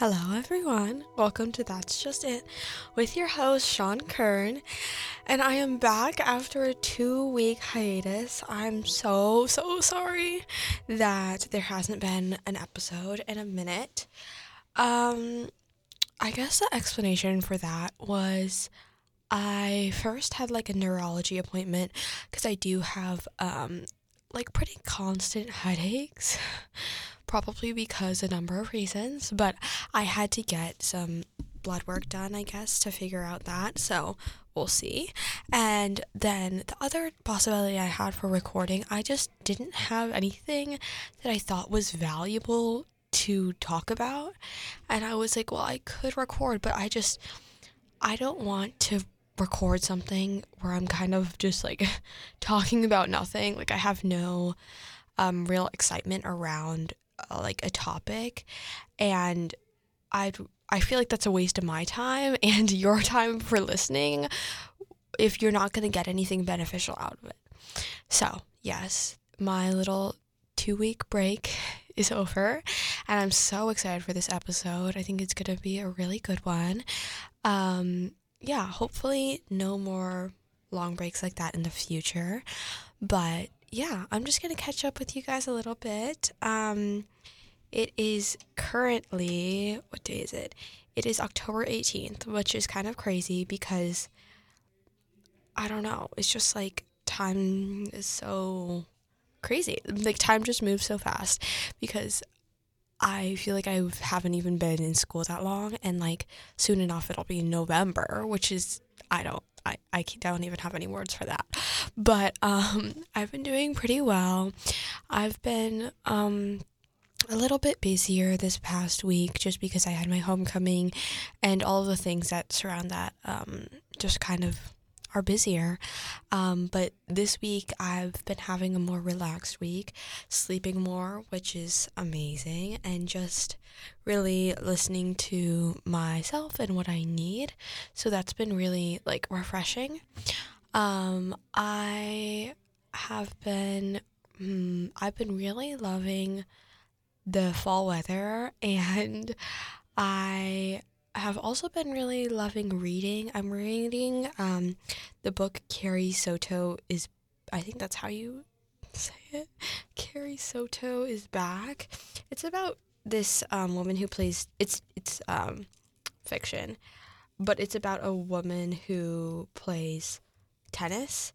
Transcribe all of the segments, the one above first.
Hello, everyone. Welcome to That's Just It with your host, Sean Kern. And I am back after a two week hiatus. I'm so, so sorry that there hasn't been an episode in a minute. Um, I guess the explanation for that was I first had like a neurology appointment because I do have um, like pretty constant headaches probably because a number of reasons, but I had to get some blood work done, I guess, to figure out that. So we'll see. And then the other possibility I had for recording, I just didn't have anything that I thought was valuable to talk about. And I was like, well, I could record, but I just, I don't want to record something where I'm kind of just like talking about nothing. Like I have no um, real excitement around uh, like a topic and I I feel like that's a waste of my time and your time for listening if you're not going to get anything beneficial out of it. So, yes, my little 2 week break is over and I'm so excited for this episode. I think it's going to be a really good one. Um yeah, hopefully no more long breaks like that in the future. But yeah, I'm just going to catch up with you guys a little bit. Um, it is currently, what day is it? It is October 18th, which is kind of crazy because I don't know. It's just like time is so crazy. Like time just moves so fast because I feel like I haven't even been in school that long, and like soon enough it'll be November, which is I don't I, I don't even have any words for that. But um, I've been doing pretty well. I've been um, a little bit busier this past week just because I had my homecoming and all of the things that surround that um, just kind of are busier. Um, but this week I've been having a more relaxed week, sleeping more, which is amazing, and just really listening to myself and what I need. So that's been really like refreshing. Um, I have been, hmm, I've been really loving the fall weather and I have also been really loving reading. I'm reading um, the book Carrie Soto is, I think that's how you say it. Carrie Soto is back. It's about this um, woman who plays. It's it's um, fiction, but it's about a woman who plays tennis,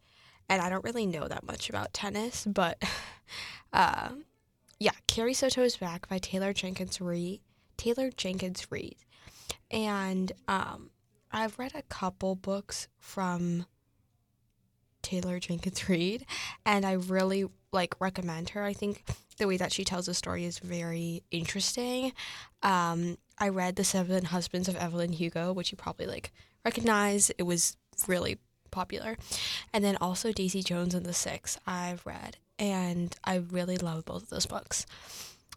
and I don't really know that much about tennis, but uh, yeah, Carrie Soto is back by Taylor Jenkins Reid. Taylor Jenkins Reid and um, I've read a couple books from Taylor Jenkins Reid, and I really like recommend her. I think the way that she tells the story is very interesting. Um, I read The Seven Husbands of Evelyn Hugo, which you probably like recognize. It was really popular. And then also Daisy Jones and the Six, I've read, and I really love both of those books.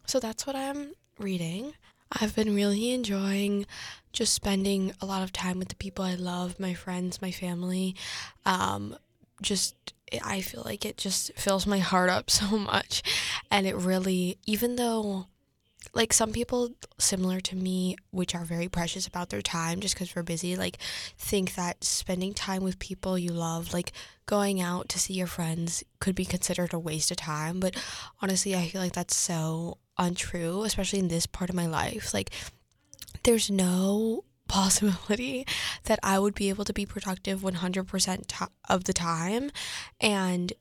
So that's what I'm reading. I've been really enjoying just spending a lot of time with the people I love, my friends, my family. Um, just, I feel like it just fills my heart up so much. And it really, even though, like, some people similar to me, which are very precious about their time just because we're busy, like, think that spending time with people you love, like, going out to see your friends, could be considered a waste of time. But honestly, I feel like that's so untrue, especially in this part of my life. Like, there's no possibility that I would be able to be productive 100% of the time and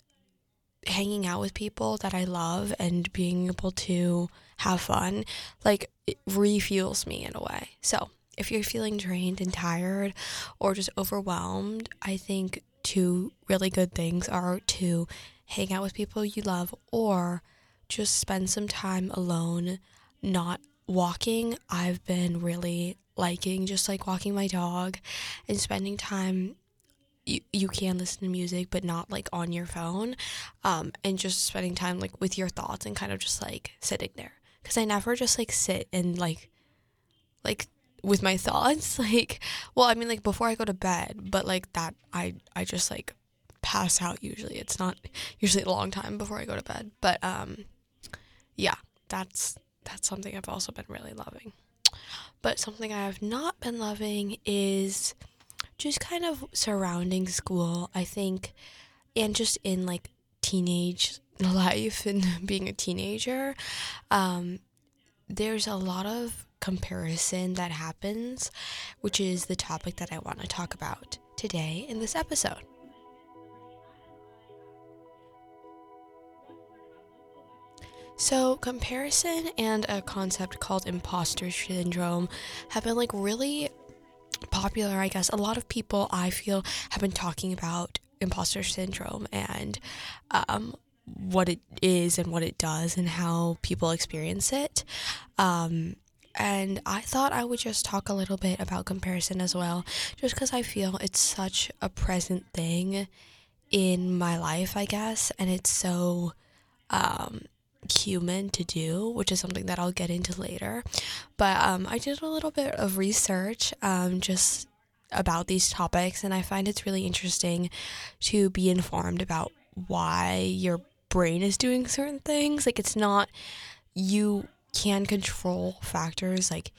hanging out with people that I love and being able to have fun like it refuels me in a way. So, if you're feeling drained and tired or just overwhelmed, I think two really good things are to hang out with people you love or just spend some time alone, not walking. I've been really liking just like walking my dog and spending time you, you can listen to music but not like on your phone um, and just spending time like with your thoughts and kind of just like sitting there because i never just like sit and like like with my thoughts like well i mean like before i go to bed but like that i i just like pass out usually it's not usually a long time before i go to bed but um yeah, that's that's something I've also been really loving. But something I have not been loving is just kind of surrounding school. I think, and just in like teenage life and being a teenager, um, there's a lot of comparison that happens, which is the topic that I want to talk about today in this episode. So, comparison and a concept called imposter syndrome have been like really popular, I guess. A lot of people I feel have been talking about imposter syndrome and um, what it is and what it does and how people experience it. Um, and I thought I would just talk a little bit about comparison as well, just because I feel it's such a present thing in my life, I guess, and it's so um, human to do, which is something that I'll get into later. But um, I did a little bit of research um, just about these topics, and I find it's really interesting to be informed about why your brain is doing certain things. Like, it's not, you can control factors like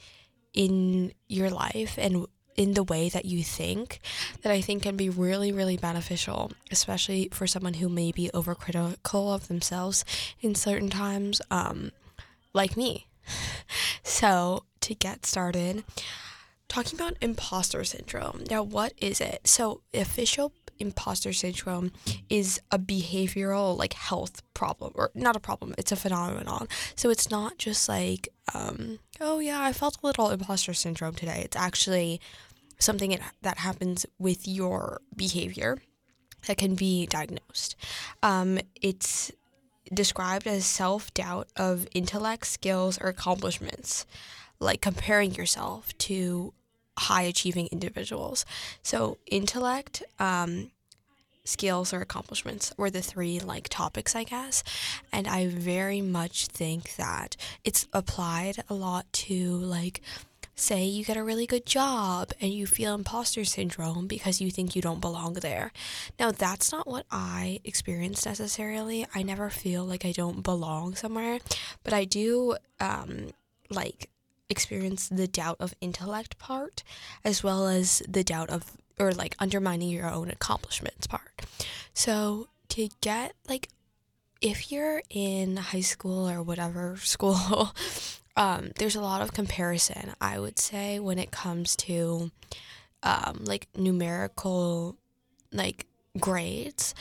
in your life and in the way that you think that I think can be really, really beneficial, especially for someone who may be overcritical of themselves in certain times, um, like me. So, to get started, talking about imposter syndrome. Now, what is it? So, official imposter syndrome is a behavioral like health problem or not a problem it's a phenomenon so it's not just like um, oh yeah i felt a little imposter syndrome today it's actually something that happens with your behavior that can be diagnosed um, it's described as self-doubt of intellect skills or accomplishments like comparing yourself to high achieving individuals. So, intellect, um, skills, or accomplishments were the three like topics, I guess. And I very much think that it's applied a lot to like say you get a really good job and you feel imposter syndrome because you think you don't belong there. Now, that's not what I experienced necessarily. I never feel like I don't belong somewhere, but I do um, like experience the doubt of intellect part as well as the doubt of or like undermining your own accomplishments part. So to get like if you're in high school or whatever school, um, there's a lot of comparison, I would say, when it comes to um, like numerical like grades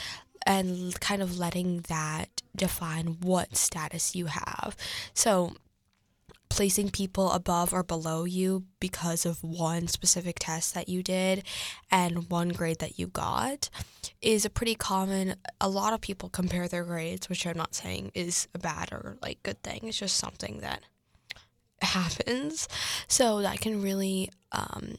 and kind of letting that define what status you have. So placing people above or below you because of one specific test that you did and one grade that you got is a pretty common a lot of people compare their grades which i'm not saying is a bad or like good thing. It's just something that happens. So that can really um,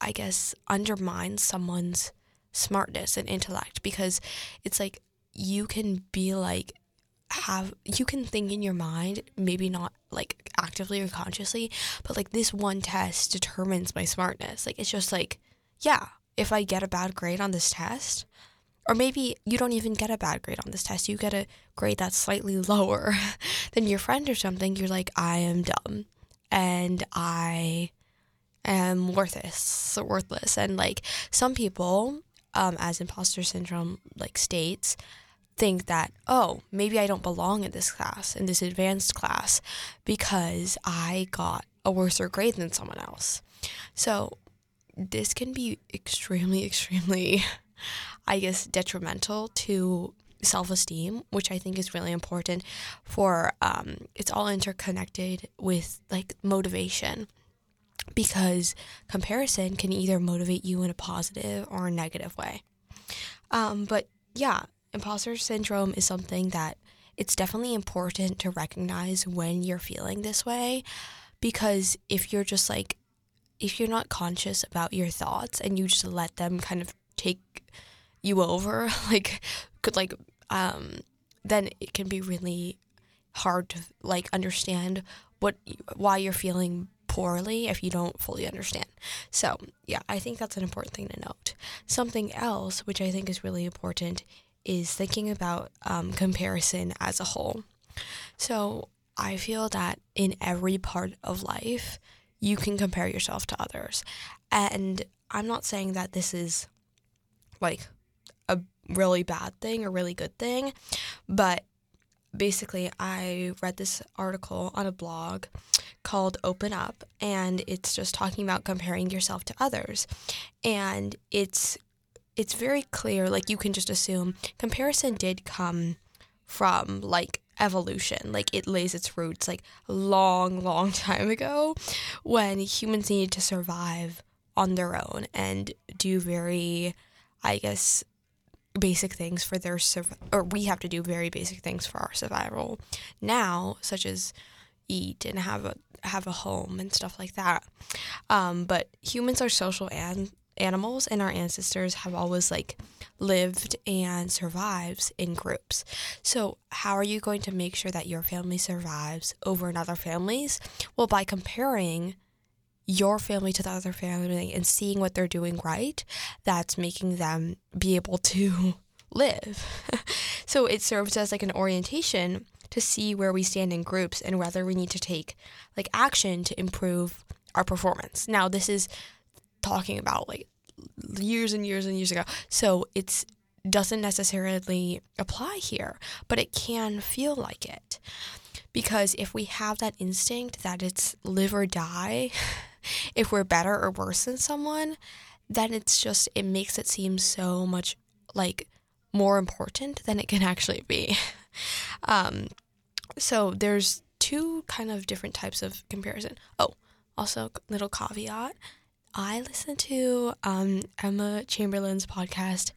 i guess undermine someone's smartness and intellect because it's like you can be like have you can think in your mind maybe not like actively or consciously but like this one test determines my smartness. Like it's just like yeah if i get a bad grade on this test or maybe you don't even get a bad grade on this test you get a grade that's slightly lower than your friend or something you're like i am dumb and i am worthless worthless. And like some people um, as imposter syndrome like states think that, oh, maybe I don't belong in this class, in this advanced class, because I got a worse grade than someone else. So this can be extremely, extremely, I guess, detrimental to self esteem, which I think is really important for um, it's all interconnected with like motivation because comparison can either motivate you in a positive or a negative way. Um, but yeah, imposter syndrome is something that it's definitely important to recognize when you're feeling this way because if you're just like if you're not conscious about your thoughts and you just let them kind of take you over like could like um then it can be really hard to like understand what why you're feeling poorly if you don't fully understand. So, yeah, I think that's an important thing to note. Something else which I think is really important is thinking about um, comparison as a whole. So I feel that in every part of life, you can compare yourself to others. And I'm not saying that this is like a really bad thing or really good thing, but basically, I read this article on a blog called Open Up, and it's just talking about comparing yourself to others. And it's it's very clear, like you can just assume comparison did come from like evolution. Like it lays its roots like long, long time ago when humans needed to survive on their own and do very, I guess, basic things for their survival, or we have to do very basic things for our survival now, such as eat and have a have a home and stuff like that. Um, but humans are social and animals and our ancestors have always like lived and survives in groups. So, how are you going to make sure that your family survives over another family's? Well, by comparing your family to the other family and seeing what they're doing right, that's making them be able to live. so, it serves as like an orientation to see where we stand in groups and whether we need to take like action to improve our performance. Now, this is talking about like years and years and years ago. So it's doesn't necessarily apply here, but it can feel like it. Because if we have that instinct that it's live or die, if we're better or worse than someone, then it's just it makes it seem so much like more important than it can actually be. Um, so there's two kind of different types of comparison. Oh, also little caveat. I listen to um, Emma Chamberlain's podcast,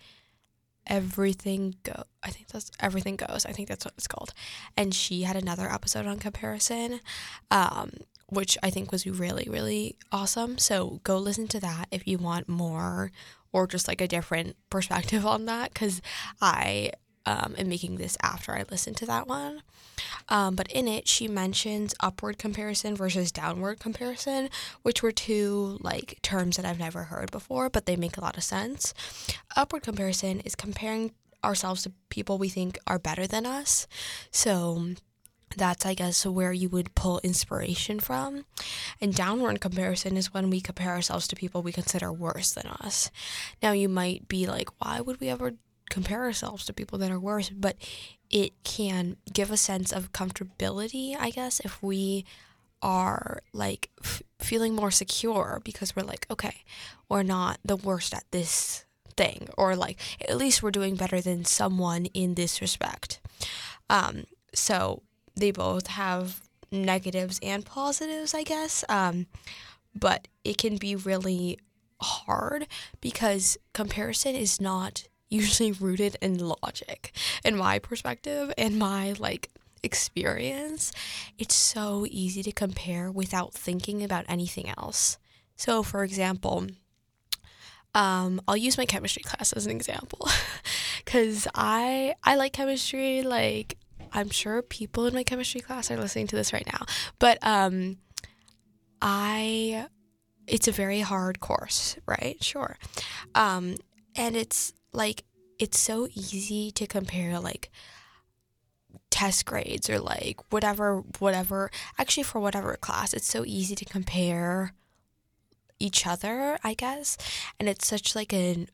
Everything Go. I think that's Everything Goes. I think that's what it's called. And she had another episode on comparison, um, which I think was really, really awesome. So go listen to that if you want more or just like a different perspective on that, because I um, am making this after I listened to that one. Um, but in it, she mentions upward comparison versus downward comparison, which were two like terms that I've never heard before, but they make a lot of sense. Upward comparison is comparing ourselves to people we think are better than us. So that's i guess where you would pull inspiration from and downward comparison is when we compare ourselves to people we consider worse than us now you might be like why would we ever compare ourselves to people that are worse, but it can give a sense of comfortability, I guess, if we are like f- feeling more secure because we're like, okay, we're not the worst at this thing, or like at least we're doing better than someone in this respect. Um, so they both have negatives and positives, I guess. Um, but it can be really hard because comparison is not usually rooted in logic. In my perspective and my like experience it's so easy to compare without thinking about anything else. So for example um, I'll use my chemistry class as an example. Because I I like chemistry like I'm sure people in my chemistry class are listening to this right now. But um, I it's a very hard course right? Sure. Um, and it's like it's so easy to compare like test grades or like whatever whatever. Actually for whatever class it's so easy to compare each other i guess. And it's such like an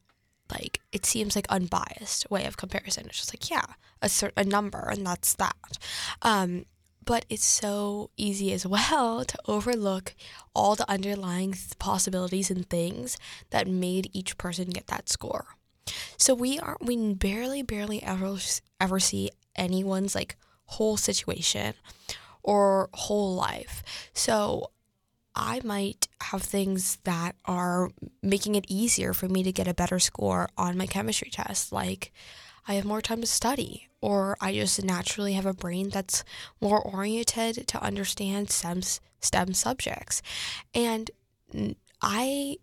like it seems like unbiased way of comparison. It's just like yeah a certain a number and that's that. Um but it's so easy as well to overlook all the underlying possibilities and things that made each person get that score so we are we barely barely ever ever see anyone's like whole situation or whole life. So I might have things that are making it easier for me to get a better score on my chemistry test like I have more time to study, or I just naturally have a brain that's more oriented to understand STEM, STEM subjects. And I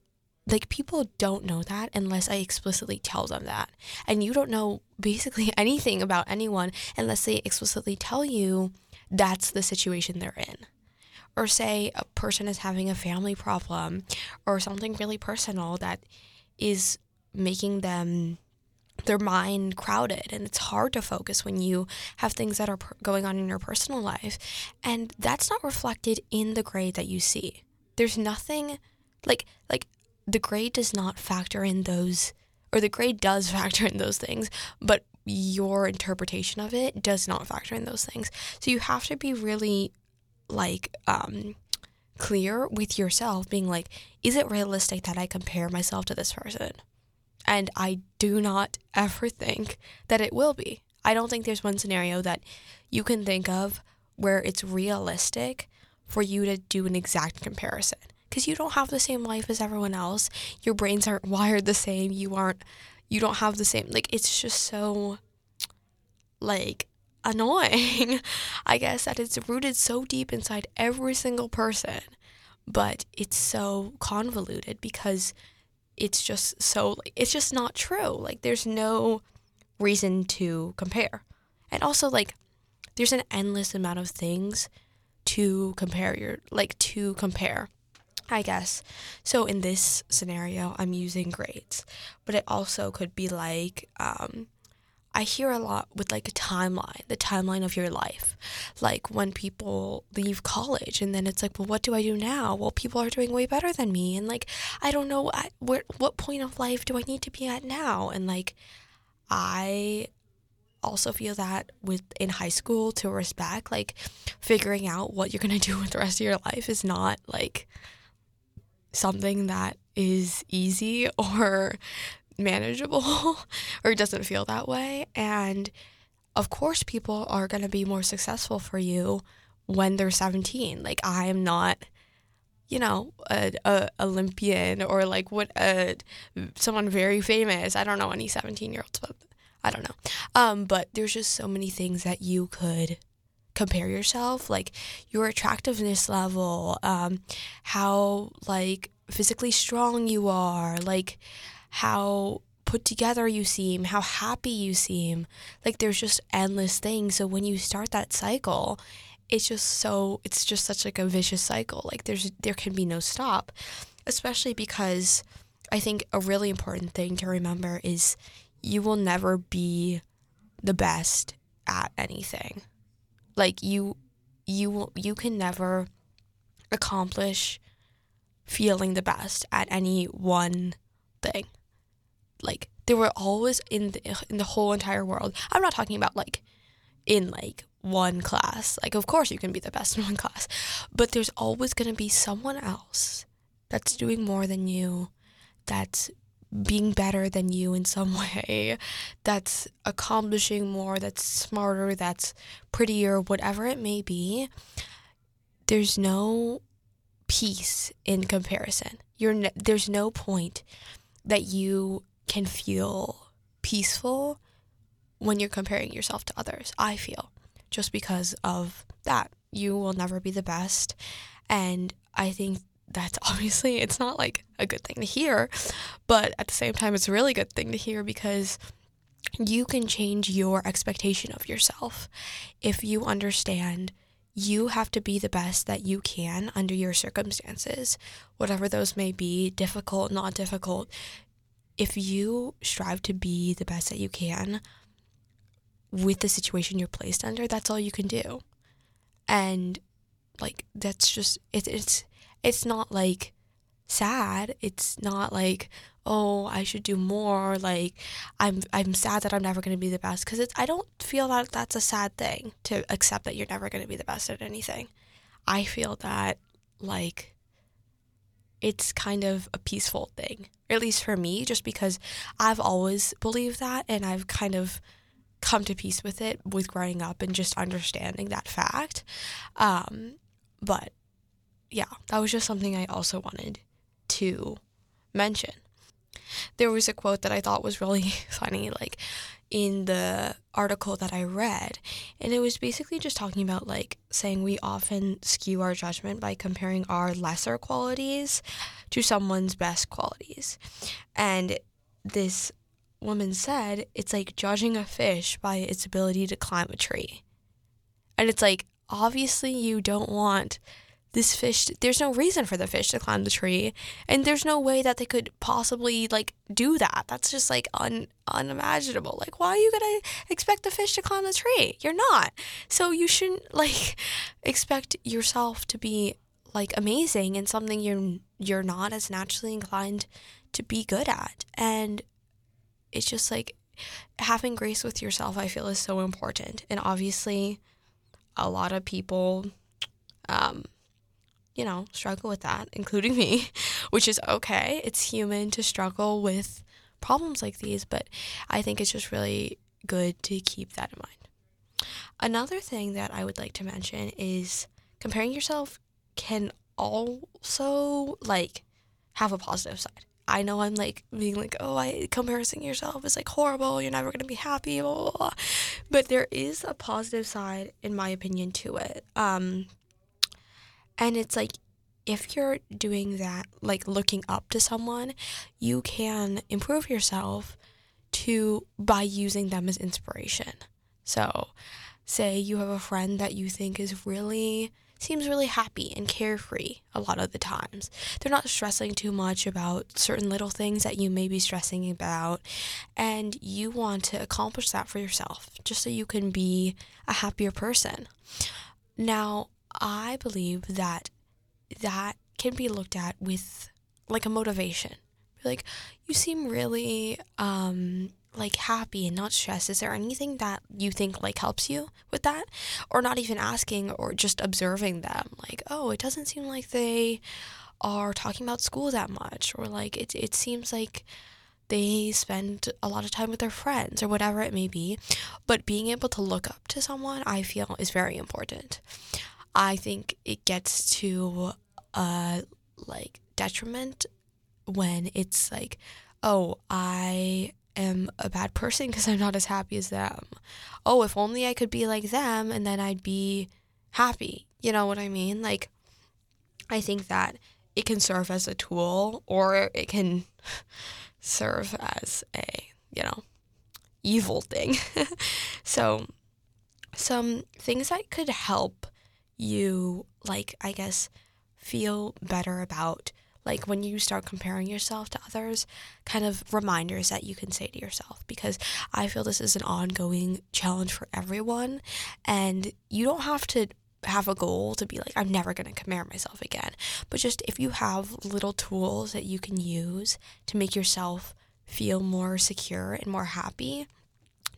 like people don't know that unless I explicitly tell them that. And you don't know basically anything about anyone unless they explicitly tell you that's the situation they're in. Or say a person is having a family problem or something really personal that is making them their mind crowded and it's hard to focus when you have things that are going on in your personal life and that's not reflected in the grade that you see there's nothing like like the grade does not factor in those or the grade does factor in those things, but your interpretation of it does not factor in those things. So you have to be really like um clear with yourself being like is it realistic that I compare myself to this person? And I do not ever think that it will be. I don't think there's one scenario that you can think of where it's realistic for you to do an exact comparison because you don't have the same life as everyone else. Your brains aren't wired the same. You aren't you don't have the same like it's just so like annoying. I guess that it's rooted so deep inside every single person, but it's so convoluted because it's just so it's just not true. Like there's no reason to compare. And also like there's an endless amount of things to compare your like to compare. I guess. So in this scenario, I'm using grades, but it also could be like um, I hear a lot with like a timeline, the timeline of your life. Like when people leave college and then it's like, well, what do I do now? Well, people are doing way better than me. And like, I don't know at where, what point of life do I need to be at now? And like, I also feel that with in high school to respect, like figuring out what you're going to do with the rest of your life is not like something that is easy or manageable or doesn't feel that way. And of course, people are going to be more successful for you when they're 17. Like, I am not, you know, a, a Olympian or like what a someone very famous. I don't know any 17 year olds, but I don't know. Um, but there's just so many things that you could compare yourself, like your attractiveness level, um, how like physically strong you are, like how put together you seem, how happy you seem. Like there's just endless things. So when you start that cycle, it's just so it's just such like a vicious cycle. Like there's there can be no stop, especially because I think a really important thing to remember is you will never be the best at anything. Like you you you can never accomplish feeling the best at any one thing like there were always in the, in the whole entire world. I'm not talking about like in like one class. Like of course you can be the best in one class, but there's always going to be someone else that's doing more than you, that's being better than you in some way, that's accomplishing more, that's smarter, that's prettier, whatever it may be. There's no peace in comparison. You're ne- there's no point that you can feel peaceful when you're comparing yourself to others. I feel just because of that. You will never be the best. And I think that's obviously it's not like a good thing to hear, but at the same time it's a really good thing to hear because you can change your expectation of yourself if you understand you have to be the best that you can under your circumstances, whatever those may be, difficult, not difficult if you strive to be the best that you can with the situation you're placed under, that's all you can do. And like that's just it, it's it's not like sad. It's not like oh I should do more. Like I'm I'm sad that I'm never going to be the best because I don't feel that that's a sad thing to accept that you're never going to be the best at anything. I feel that like it's kind of a peaceful thing, at least for me, just because I've always believed that and I've kind of come to peace with it with growing up and just understanding that fact. Um, but yeah, that was just something I also wanted to mention. There was a quote that I thought was really funny, like, in the article that I read. And it was basically just talking about like saying we often skew our judgment by comparing our lesser qualities to someone's best qualities. And this woman said it's like judging a fish by its ability to climb a tree. And it's like, obviously, you don't want this fish there's no reason for the fish to climb the tree. And there's no way that they could possibly like do that. That's just like un, unimaginable. Like why are you gonna expect the fish to climb the tree? You're not. So you shouldn't like expect yourself to be like amazing and something you're you're not as naturally inclined to be good at. And it's just like having grace with yourself I feel is so important. And obviously a lot of people um you know, struggle with that, including me, which is okay. It's human to struggle with problems like these, but I think it's just really good to keep that in mind. Another thing that I would like to mention is comparing yourself can also like have a positive side. I know I'm like being like, oh, I comparing yourself is like horrible. You're never gonna be happy, blah, blah, blah. But there is a positive side, in my opinion, to it. Um, and it's like if you're doing that, like looking up to someone, you can improve yourself to by using them as inspiration. So, say you have a friend that you think is really seems really happy and carefree a lot of the times. They're not stressing too much about certain little things that you may be stressing about, and you want to accomplish that for yourself just so you can be a happier person. Now, I believe that that can be looked at with like a motivation. Like, you seem really um like happy and not stressed. Is there anything that you think like helps you with that? Or not even asking or just observing them. Like, oh, it doesn't seem like they are talking about school that much or like it it seems like they spend a lot of time with their friends or whatever it may be. But being able to look up to someone, I feel, is very important. I think it gets to a like detriment when it's like, oh, I am a bad person because I'm not as happy as them. Oh, if only I could be like them and then I'd be happy. You know what I mean? Like, I think that it can serve as a tool or it can serve as a, you know, evil thing. so, some things that could help you like I guess feel better about like when you start comparing yourself to others, kind of reminders that you can say to yourself because I feel this is an ongoing challenge for everyone and you don't have to have a goal to be like I'm never going to compare myself again. But just if you have little tools that you can use to make yourself feel more secure and more happy,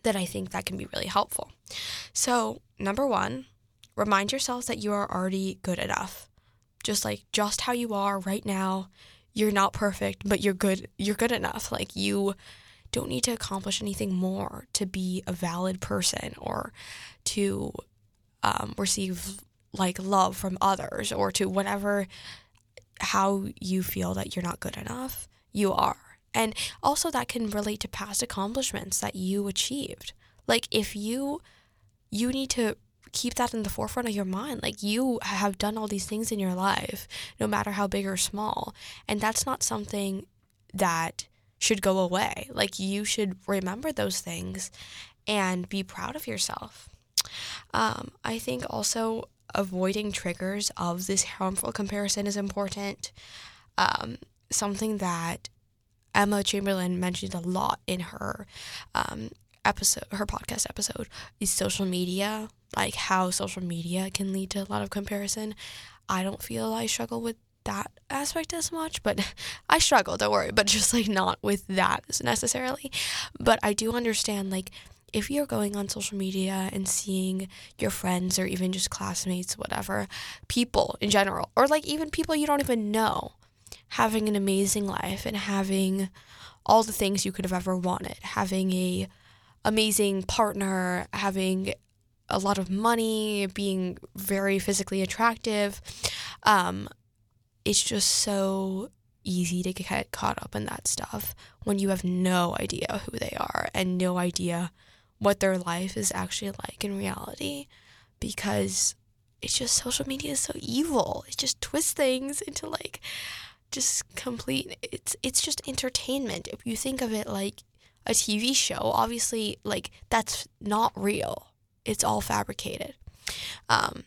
then I think that can be really helpful. So, number 1, Remind yourselves that you are already good enough. Just like just how you are right now. You're not perfect, but you're good. You're good enough. Like you don't need to accomplish anything more to be a valid person or to um, receive like love from others or to whatever how you feel that you're not good enough. You are. And also that can relate to past accomplishments that you achieved. Like if you you need to keep that in the forefront of your mind. Like you have done all these things in your life, no matter how big or small. And that's not something that should go away. Like you should remember those things and be proud of yourself. Um, I think also avoiding triggers of this harmful comparison is important. Um, something that Emma Chamberlain mentioned a lot in her um, episode, her podcast episode, is social media like how social media can lead to a lot of comparison. I don't feel I struggle with that aspect as much, but I struggle, don't worry, but just like not with that necessarily. But I do understand like if you're going on social media and seeing your friends or even just classmates, whatever, people in general, or like even people you don't even know having an amazing life and having all the things you could have ever wanted, having a amazing partner, having a lot of money, being very physically attractive. Um, it's just so easy to get caught up in that stuff when you have no idea who they are and no idea what their life is actually like in reality because it's just social media is so evil. It just twists things into like just complete it's it's just entertainment. If you think of it like a TV show, obviously like that's not real it's all fabricated. Um,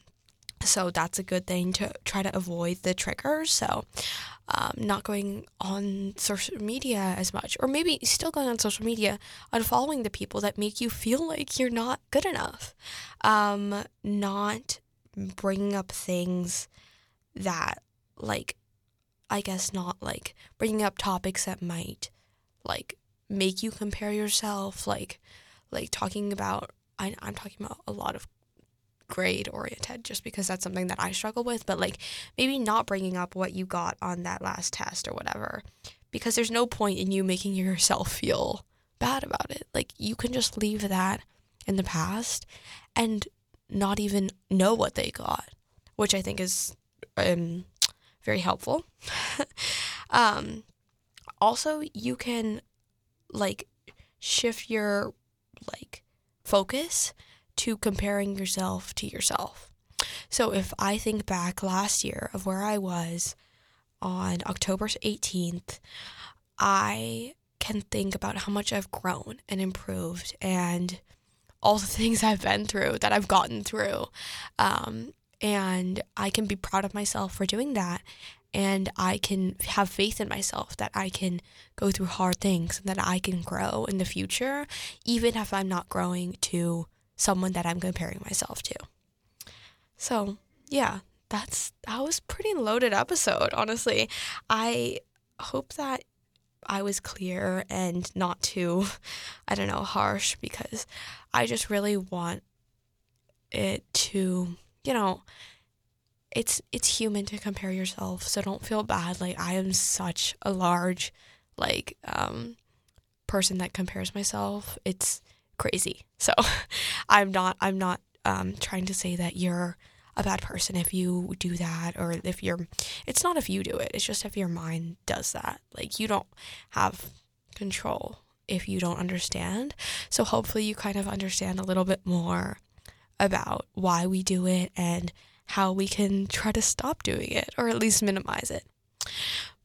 so that's a good thing to try to avoid the triggers. So, um, not going on social media as much, or maybe still going on social media, unfollowing the people that make you feel like you're not good enough. Um, not bringing up things that like I guess not like bringing up topics that might like make you compare yourself like like talking about I, I'm talking about a lot of grade oriented just because that's something that I struggle with but like maybe not bringing up what you got on that last test or whatever because there's no point in you making yourself feel bad about it. Like you can just leave that in the past and not even know what they got which I think is um very helpful. Um also you can like shift your like focus to comparing yourself to yourself. So if I think back last year of where I was on October 18th, I can think about how much I've grown and improved and all the things I've been through that I've gotten through. Um, and I can be proud of myself for doing that and I can have faith in myself that I can go through hard things and that I can grow in the future, even if I'm not growing to someone that I'm comparing myself to. So, yeah, that's that was pretty loaded episode, honestly. I hope that I was clear and not too, I don't know, harsh because I just really want it to, you know, it's it's human to compare yourself so don't feel bad. Like i am such a large like um person that compares myself. It's crazy. So i'm not i'm not um trying to say that you're a bad person if you do that or if you're it's not if you do it. It's just if your mind does that. Like you don't have control if you don't understand. So hopefully you kind of understand a little bit more about why we do it and how we can try to stop doing it or at least minimize it.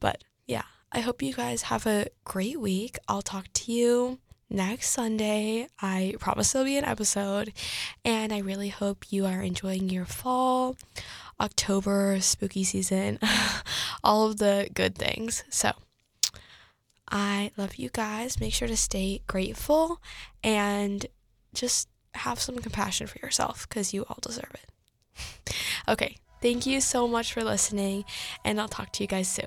But yeah, I hope you guys have a great week. I'll talk to you next Sunday. I promise there'll be an episode, and I really hope you are enjoying your fall, October, spooky season, all of the good things. So, I love you guys. Make sure to stay grateful and just have some compassion for yourself because you all deserve it. Okay, thank you so much for listening, and I'll talk to you guys soon.